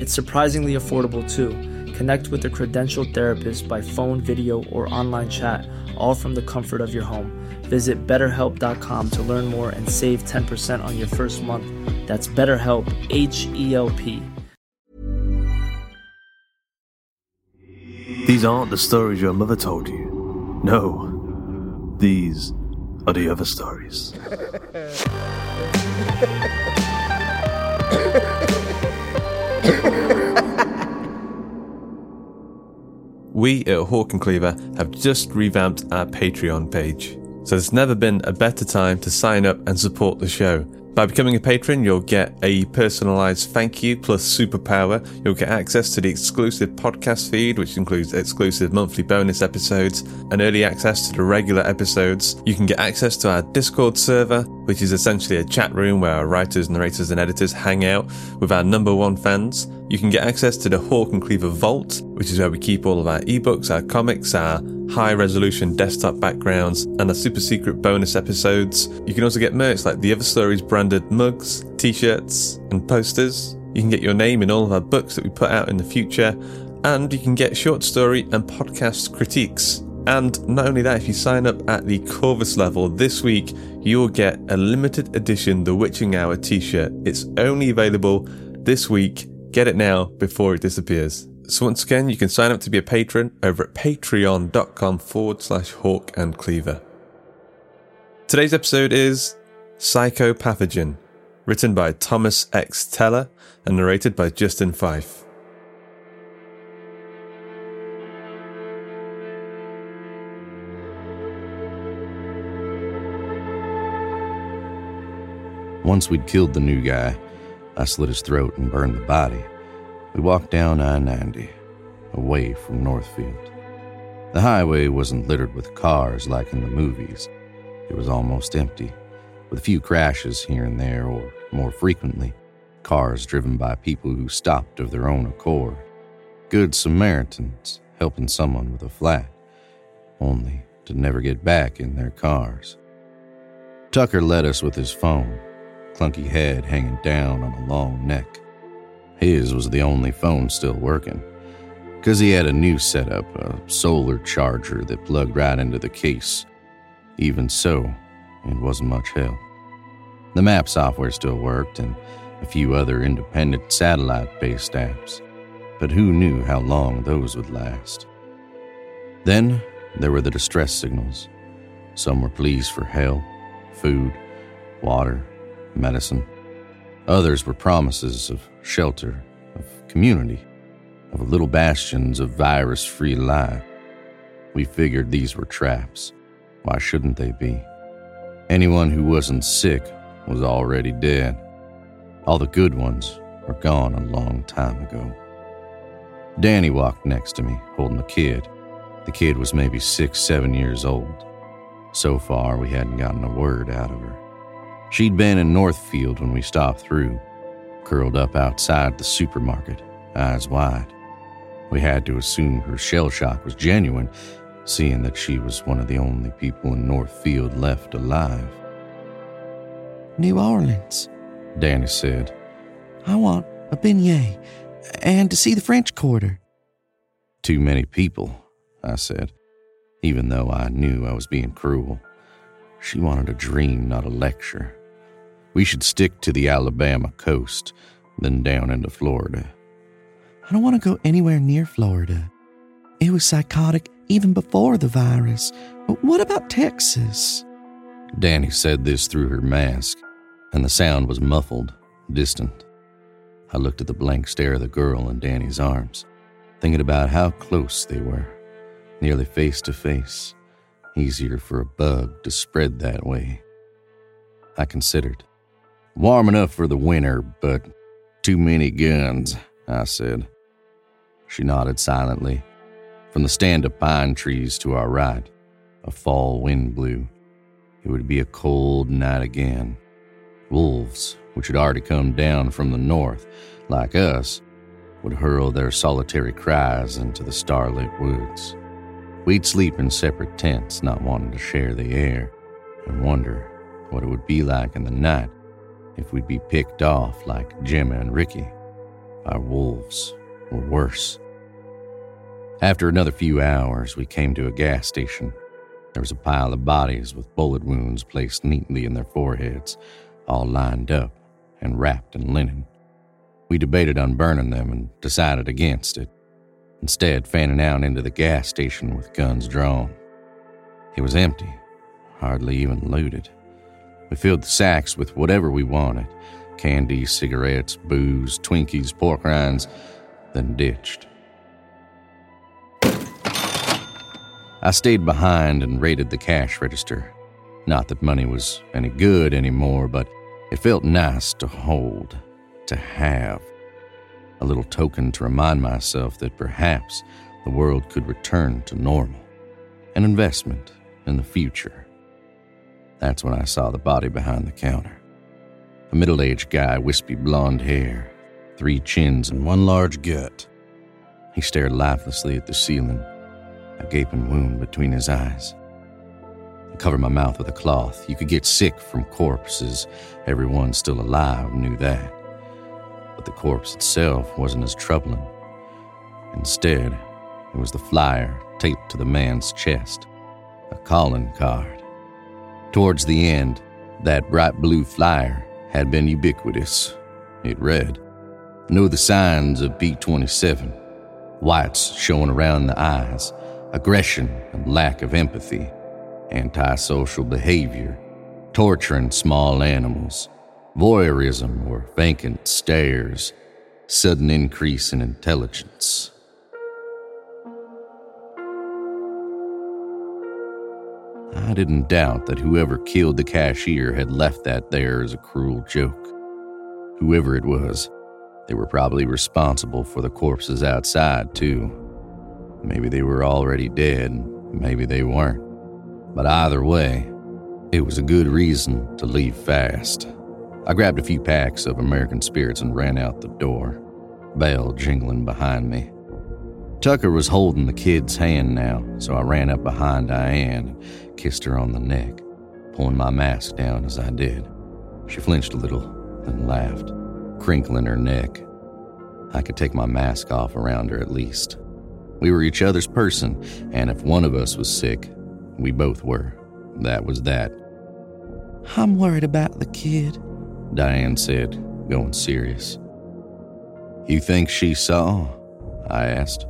It's surprisingly affordable too. Connect with a credentialed therapist by phone, video, or online chat, all from the comfort of your home. Visit betterhelp.com to learn more and save 10% on your first month. That's BetterHelp, H E L P. These aren't the stories your mother told you. No, these are the other stories. We at Hawk and Cleaver have just revamped our Patreon page. So there's never been a better time to sign up and support the show. By becoming a patron, you'll get a personalized thank you plus superpower. You'll get access to the exclusive podcast feed, which includes exclusive monthly bonus episodes and early access to the regular episodes. You can get access to our Discord server, which is essentially a chat room where our writers, narrators, and editors hang out with our number one fans. You can get access to the Hawk and Cleaver Vault, which is where we keep all of our ebooks, our comics, our high resolution desktop backgrounds, and our super secret bonus episodes. You can also get merch like the other stories branded mugs, t shirts, and posters. You can get your name in all of our books that we put out in the future, and you can get short story and podcast critiques. And not only that, if you sign up at the Corvus level this week, you will get a limited edition The Witching Hour t shirt. It's only available this week. Get it now before it disappears. So once again, you can sign up to be a patron over at patreon.com forward slash hawk and cleaver. Today's episode is Psychopathogen, written by Thomas X. Teller and narrated by Justin Fife. Once we'd killed the new guy, I slit his throat and burned the body. We walked down I 90, away from Northfield. The highway wasn't littered with cars like in the movies. It was almost empty, with a few crashes here and there, or more frequently, cars driven by people who stopped of their own accord. Good Samaritans helping someone with a flat, only to never get back in their cars. Tucker led us with his phone, clunky head hanging down on a long neck. His was the only phone still working, because he had a new setup, a solar charger that plugged right into the case. Even so, it wasn't much help. The map software still worked, and a few other independent satellite based apps, but who knew how long those would last? Then there were the distress signals. Some were pleas for help, food, water, medicine. Others were promises of shelter, of community, of little bastions of virus free life. We figured these were traps. Why shouldn't they be? Anyone who wasn't sick was already dead. All the good ones were gone a long time ago. Danny walked next to me, holding the kid. The kid was maybe six, seven years old. So far, we hadn't gotten a word out of her. She'd been in Northfield when we stopped through, curled up outside the supermarket, eyes wide. We had to assume her shell shock was genuine, seeing that she was one of the only people in Northfield left alive. New Orleans, Danny said. I want a beignet and to see the French Quarter. Too many people, I said, even though I knew I was being cruel. She wanted a dream, not a lecture. We should stick to the Alabama coast, then down into Florida. I don't want to go anywhere near Florida. It was psychotic even before the virus. But what about Texas? Danny said this through her mask, and the sound was muffled, distant. I looked at the blank stare of the girl in Danny's arms, thinking about how close they were, nearly face to face. Easier for a bug to spread that way. I considered. Warm enough for the winter, but too many guns, I said. She nodded silently. From the stand of pine trees to our right, a fall wind blew. It would be a cold night again. Wolves, which had already come down from the north, like us, would hurl their solitary cries into the starlit woods. We'd sleep in separate tents, not wanting to share the air, and wonder what it would be like in the night if we'd be picked off like Gemma and Ricky. Our wolves were worse. After another few hours, we came to a gas station. There was a pile of bodies with bullet wounds placed neatly in their foreheads, all lined up and wrapped in linen. We debated on burning them and decided against it, instead, fanning out into the gas station with guns drawn. It was empty, hardly even looted. We filled the sacks with whatever we wanted candy, cigarettes, booze, Twinkies, pork rinds, then ditched. I stayed behind and raided the cash register. Not that money was any good anymore, but it felt nice to hold, to have. A little token to remind myself that perhaps the world could return to normal. An investment in the future. That's when I saw the body behind the counter. A middle aged guy, wispy blonde hair, three chins, and one large gut. He stared lifelessly at the ceiling, a gaping wound between his eyes. I covered my mouth with a cloth. You could get sick from corpses. Everyone still alive knew that. But the corpse itself wasn't as troubling. Instead, it was the flyer taped to the man's chest, a calling card. Towards the end, that bright blue flyer had been ubiquitous. It read, Know the signs of B 27. Whites showing around the eyes, aggression and lack of empathy, antisocial behavior, torturing small animals, voyeurism or vacant stares, sudden increase in intelligence. I didn't doubt that whoever killed the cashier had left that there as a cruel joke. Whoever it was, they were probably responsible for the corpses outside, too. Maybe they were already dead, maybe they weren't. But either way, it was a good reason to leave fast. I grabbed a few packs of American spirits and ran out the door, bell jingling behind me. Tucker was holding the kid's hand now, so I ran up behind Diane and kissed her on the neck, pulling my mask down as I did. She flinched a little, then laughed, crinkling her neck. I could take my mask off around her at least. We were each other's person, and if one of us was sick, we both were. That was that. I'm worried about the kid, Diane said, going serious. You think she saw? I asked.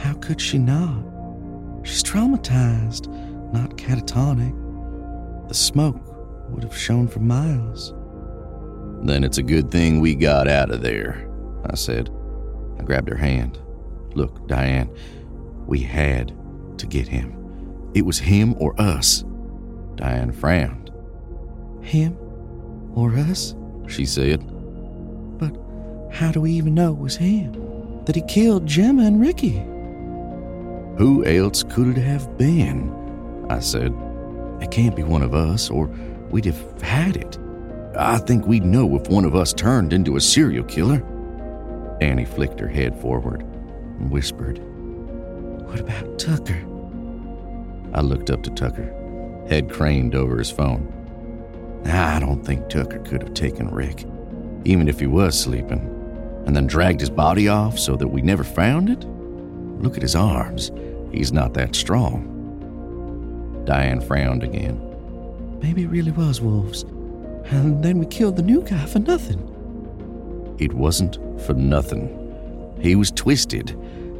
How could she not? She's traumatized, not catatonic. The smoke would have shown for miles. Then it's a good thing we got out of there, I said. I grabbed her hand. Look, Diane, we had to get him. It was him or us. Diane frowned. Him or us? She said. But how do we even know it was him? That he killed Gemma and Ricky? Who else could it have been? I said. It can't be one of us, or we'd have had it. I think we'd know if one of us turned into a serial killer. Annie flicked her head forward and whispered, What about Tucker? I looked up to Tucker, head craned over his phone. I don't think Tucker could have taken Rick, even if he was sleeping, and then dragged his body off so that we never found it. Look at his arms. He's not that strong. Diane frowned again. Maybe it really was wolves. And then we killed the new guy for nothing. It wasn't for nothing. He was twisted.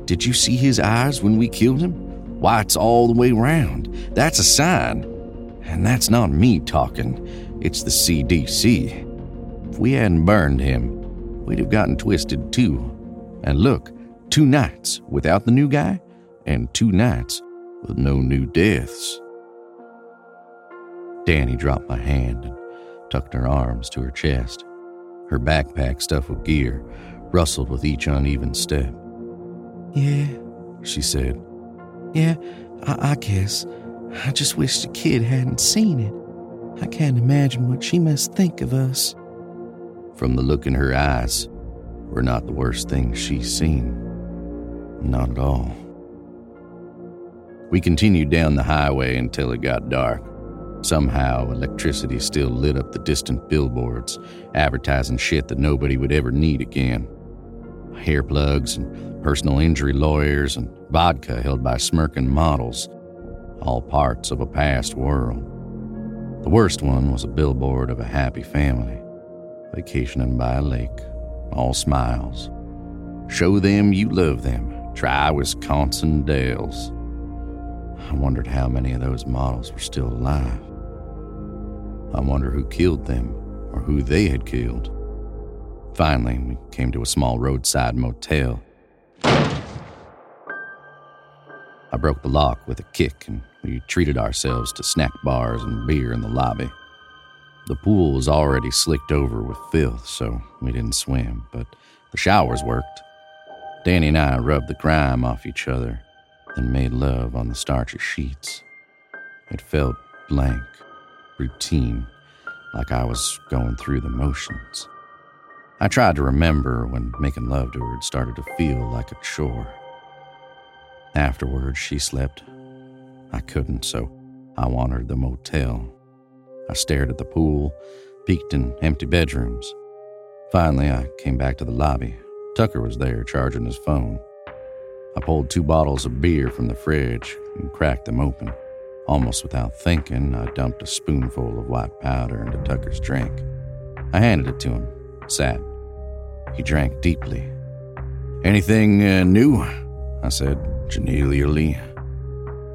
Did you see his eyes when we killed him? Whites all the way round. That's a sign. And that's not me talking, it's the CDC. If we hadn't burned him, we'd have gotten twisted too. And look, two nights without the new guy, and two nights with no new deaths. Danny dropped my hand and tucked her arms to her chest. Her backpack stuffed with gear rustled with each uneven step. Yeah, She said, yeah, I, I guess. I just wish the kid hadn't seen it. I can't imagine what she must think of us. From the look in her eyes, we're not the worst things she's seen. Not at all. We continued down the highway until it got dark. Somehow, electricity still lit up the distant billboards, advertising shit that nobody would ever need again. Hair plugs and personal injury lawyers and vodka held by smirking models, all parts of a past world. The worst one was a billboard of a happy family, vacationing by a lake, all smiles. Show them you love them. Try Wisconsin Dells. I wondered how many of those models were still alive. I wonder who killed them or who they had killed. Finally, we came to a small roadside motel. I broke the lock with a kick and we treated ourselves to snack bars and beer in the lobby. The pool was already slicked over with filth, so we didn't swim, but the showers worked. Danny and I rubbed the grime off each other, then made love on the starchy sheets. It felt blank, routine, like I was going through the motions. I tried to remember when making love to her had started to feel like a chore. Afterwards, she slept. I couldn't, so I wandered the motel. I stared at the pool, peeked in empty bedrooms. Finally, I came back to the lobby. Tucker was there charging his phone. I pulled two bottles of beer from the fridge and cracked them open. Almost without thinking, I dumped a spoonful of white powder into Tucker's drink. I handed it to him, sat. He drank deeply. Anything uh, new? I said genially.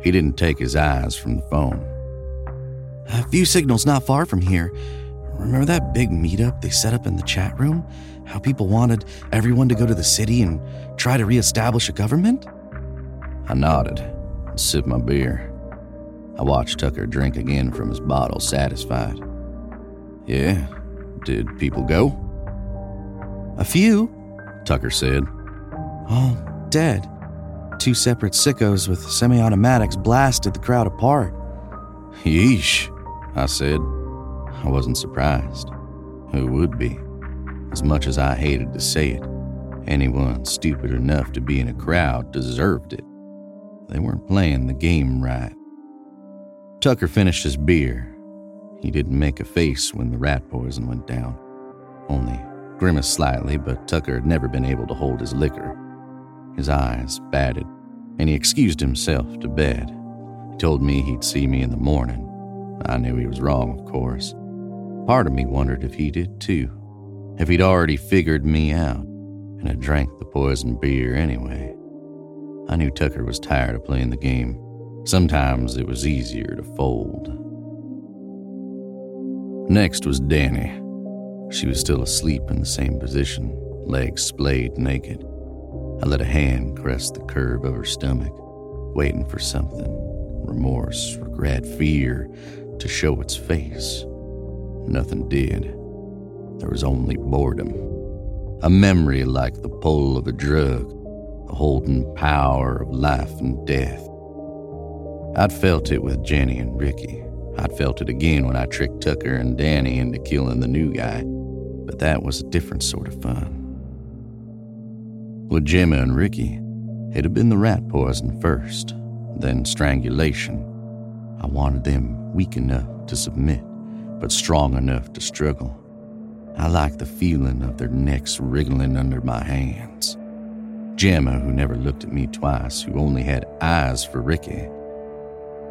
He didn't take his eyes from the phone. A few signals not far from here. Remember that big meetup they set up in the chat room? How people wanted everyone to go to the city and try to reestablish a government? I nodded and sipped my beer. I watched Tucker drink again from his bottle, satisfied. Yeah, did people go? A few, Tucker said. all dead. Two separate sickos with semi automatics blasted the crowd apart. Yeesh, I said. I wasn't surprised. Who would be? As much as I hated to say it, anyone stupid enough to be in a crowd deserved it. They weren't playing the game right. Tucker finished his beer. He didn't make a face when the rat poison went down, only grimaced slightly, but Tucker had never been able to hold his liquor. His eyes batted, and he excused himself to bed. He told me he'd see me in the morning. I knew he was wrong, of course. Part of me wondered if he did too, if he'd already figured me out and had drank the poisoned beer anyway. I knew Tucker was tired of playing the game. Sometimes it was easier to fold. Next was Danny. She was still asleep in the same position, legs splayed naked. I let a hand caress the curve of her stomach, waiting for something remorse, regret, fear to show its face. Nothing did. There was only boredom. A memory like the pull of a drug, the holding power of life and death. I'd felt it with Jenny and Ricky. I'd felt it again when I tricked Tucker and Danny into killing the new guy, but that was a different sort of fun. With Gemma and Ricky, it'd have been the rat poison first, then strangulation. I wanted them weak enough to submit, but strong enough to struggle. I liked the feeling of their necks wriggling under my hands. Gemma, who never looked at me twice, who only had eyes for Ricky.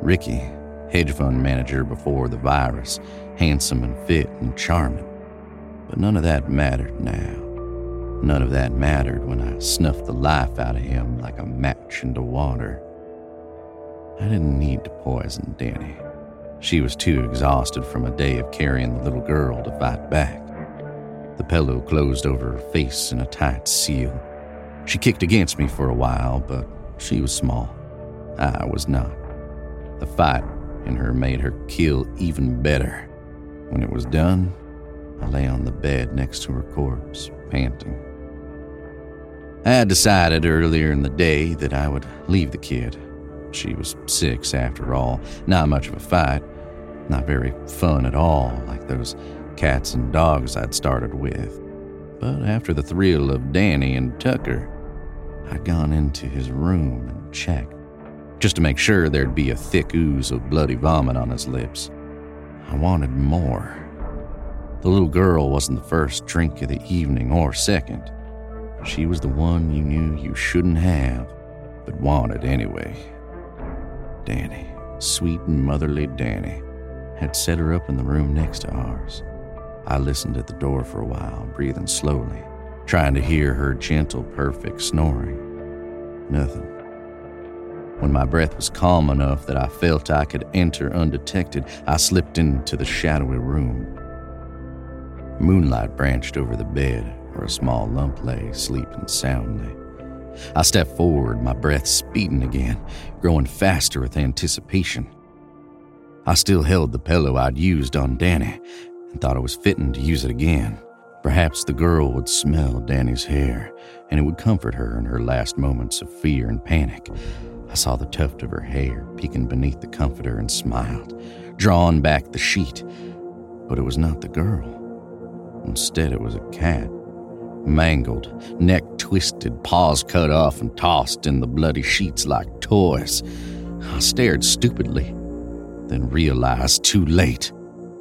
Ricky, hedge fund manager before the virus, handsome and fit and charming. But none of that mattered now. None of that mattered when I snuffed the life out of him like a match into water. I didn't need to poison Danny. She was too exhausted from a day of carrying the little girl to fight back. The pillow closed over her face in a tight seal. She kicked against me for a while, but she was small. I was not. The fight in her made her kill even better. When it was done, I lay on the bed next to her corpse, panting. I had decided earlier in the day that I would leave the kid. She was six after all, not much of a fight, not very fun at all, like those cats and dogs I'd started with. But after the thrill of Danny and Tucker, I'd gone into his room and checked, just to make sure there'd be a thick ooze of bloody vomit on his lips. I wanted more. The little girl wasn't the first drink of the evening or second. She was the one you knew you shouldn't have, but wanted anyway. Danny, sweet and motherly Danny, had set her up in the room next to ours. I listened at the door for a while, breathing slowly, trying to hear her gentle, perfect snoring. Nothing. When my breath was calm enough that I felt I could enter undetected, I slipped into the shadowy room. Moonlight branched over the bed where a small lump lay, sleeping soundly. I stepped forward, my breath speeding again, growing faster with anticipation. I still held the pillow I'd used on Danny and thought it was fitting to use it again. Perhaps the girl would smell Danny's hair and it would comfort her in her last moments of fear and panic. I saw the tuft of her hair peeking beneath the comforter and smiled, drawing back the sheet. But it was not the girl. Instead, it was a cat. Mangled, neck twisted, paws cut off and tossed in the bloody sheets like toys. I stared stupidly, then realized too late.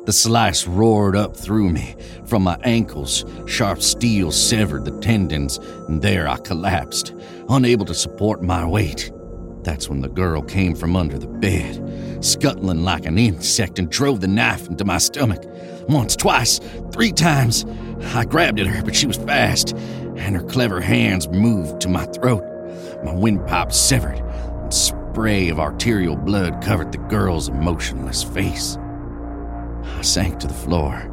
The slice roared up through me. From my ankles, sharp steel severed the tendons, and there I collapsed, unable to support my weight. That's when the girl came from under the bed, scuttling like an insect, and drove the knife into my stomach. Once, twice, three times. I grabbed at her, but she was fast, and her clever hands moved to my throat. My windpipe severed, spray of arterial blood covered the girl's emotionless face. I sank to the floor,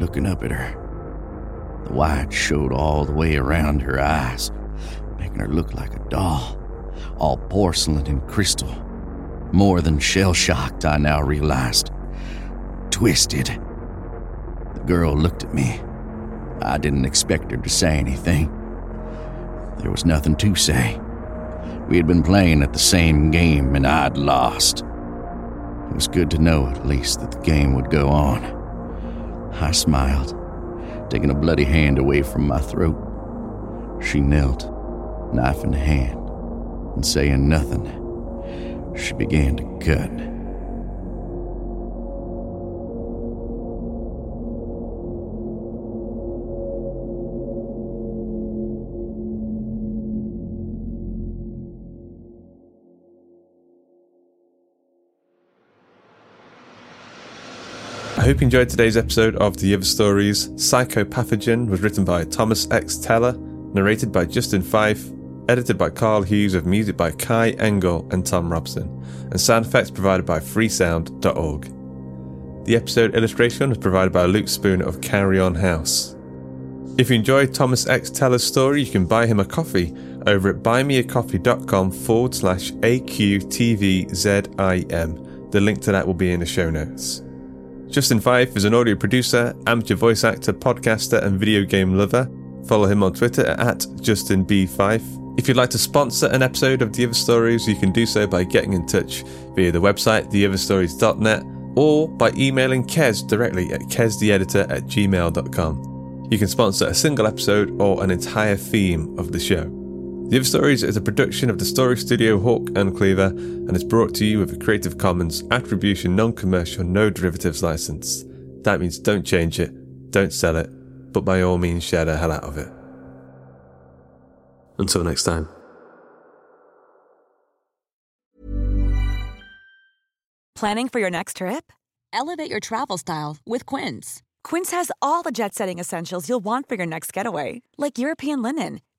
looking up at her. The white showed all the way around her eyes, making her look like a doll, all porcelain and crystal. More than shell shocked, I now realized. Twisted. The girl looked at me. I didn't expect her to say anything. There was nothing to say. We had been playing at the same game and I'd lost. It was good to know, at least, that the game would go on. I smiled, taking a bloody hand away from my throat. She knelt, knife in hand, and saying nothing, she began to cut. Hope you enjoyed today's episode of The Other Stories. Psychopathogen was written by Thomas X. Teller, narrated by Justin Fife, edited by Karl Hughes, with music by Kai Engel and Thom Robson, and sound effects provided by freesound.org. The episode illustration was provided by Luke Spooner of Carrion House. If you enjoyed Thomas X. Teller's story, you can buy him a coffee over at buymeacoffee.com forward slash AQTVZIM. The link to that will be in the show notes. Justin Fife is an audio producer, amateur voice actor, podcaster, and video game lover. Follow him on Twitter at JustinB5. If you'd like to sponsor an episode of The Other Stories, you can do so by getting in touch via the website theotherstories.net or by emailing Kez directly at keztheeditor at gmail.com. You can sponsor a single episode or an entire theme of the show. The Other Stories is a production of the Story Studio Hawk and Cleaver and is brought to you with a Creative Commons Attribution Non Commercial No Derivatives license. That means don't change it, don't sell it, but by all means share the hell out of it. Until next time. Planning for your next trip? Elevate your travel style with Quince. Quince has all the jet setting essentials you'll want for your next getaway, like European linen,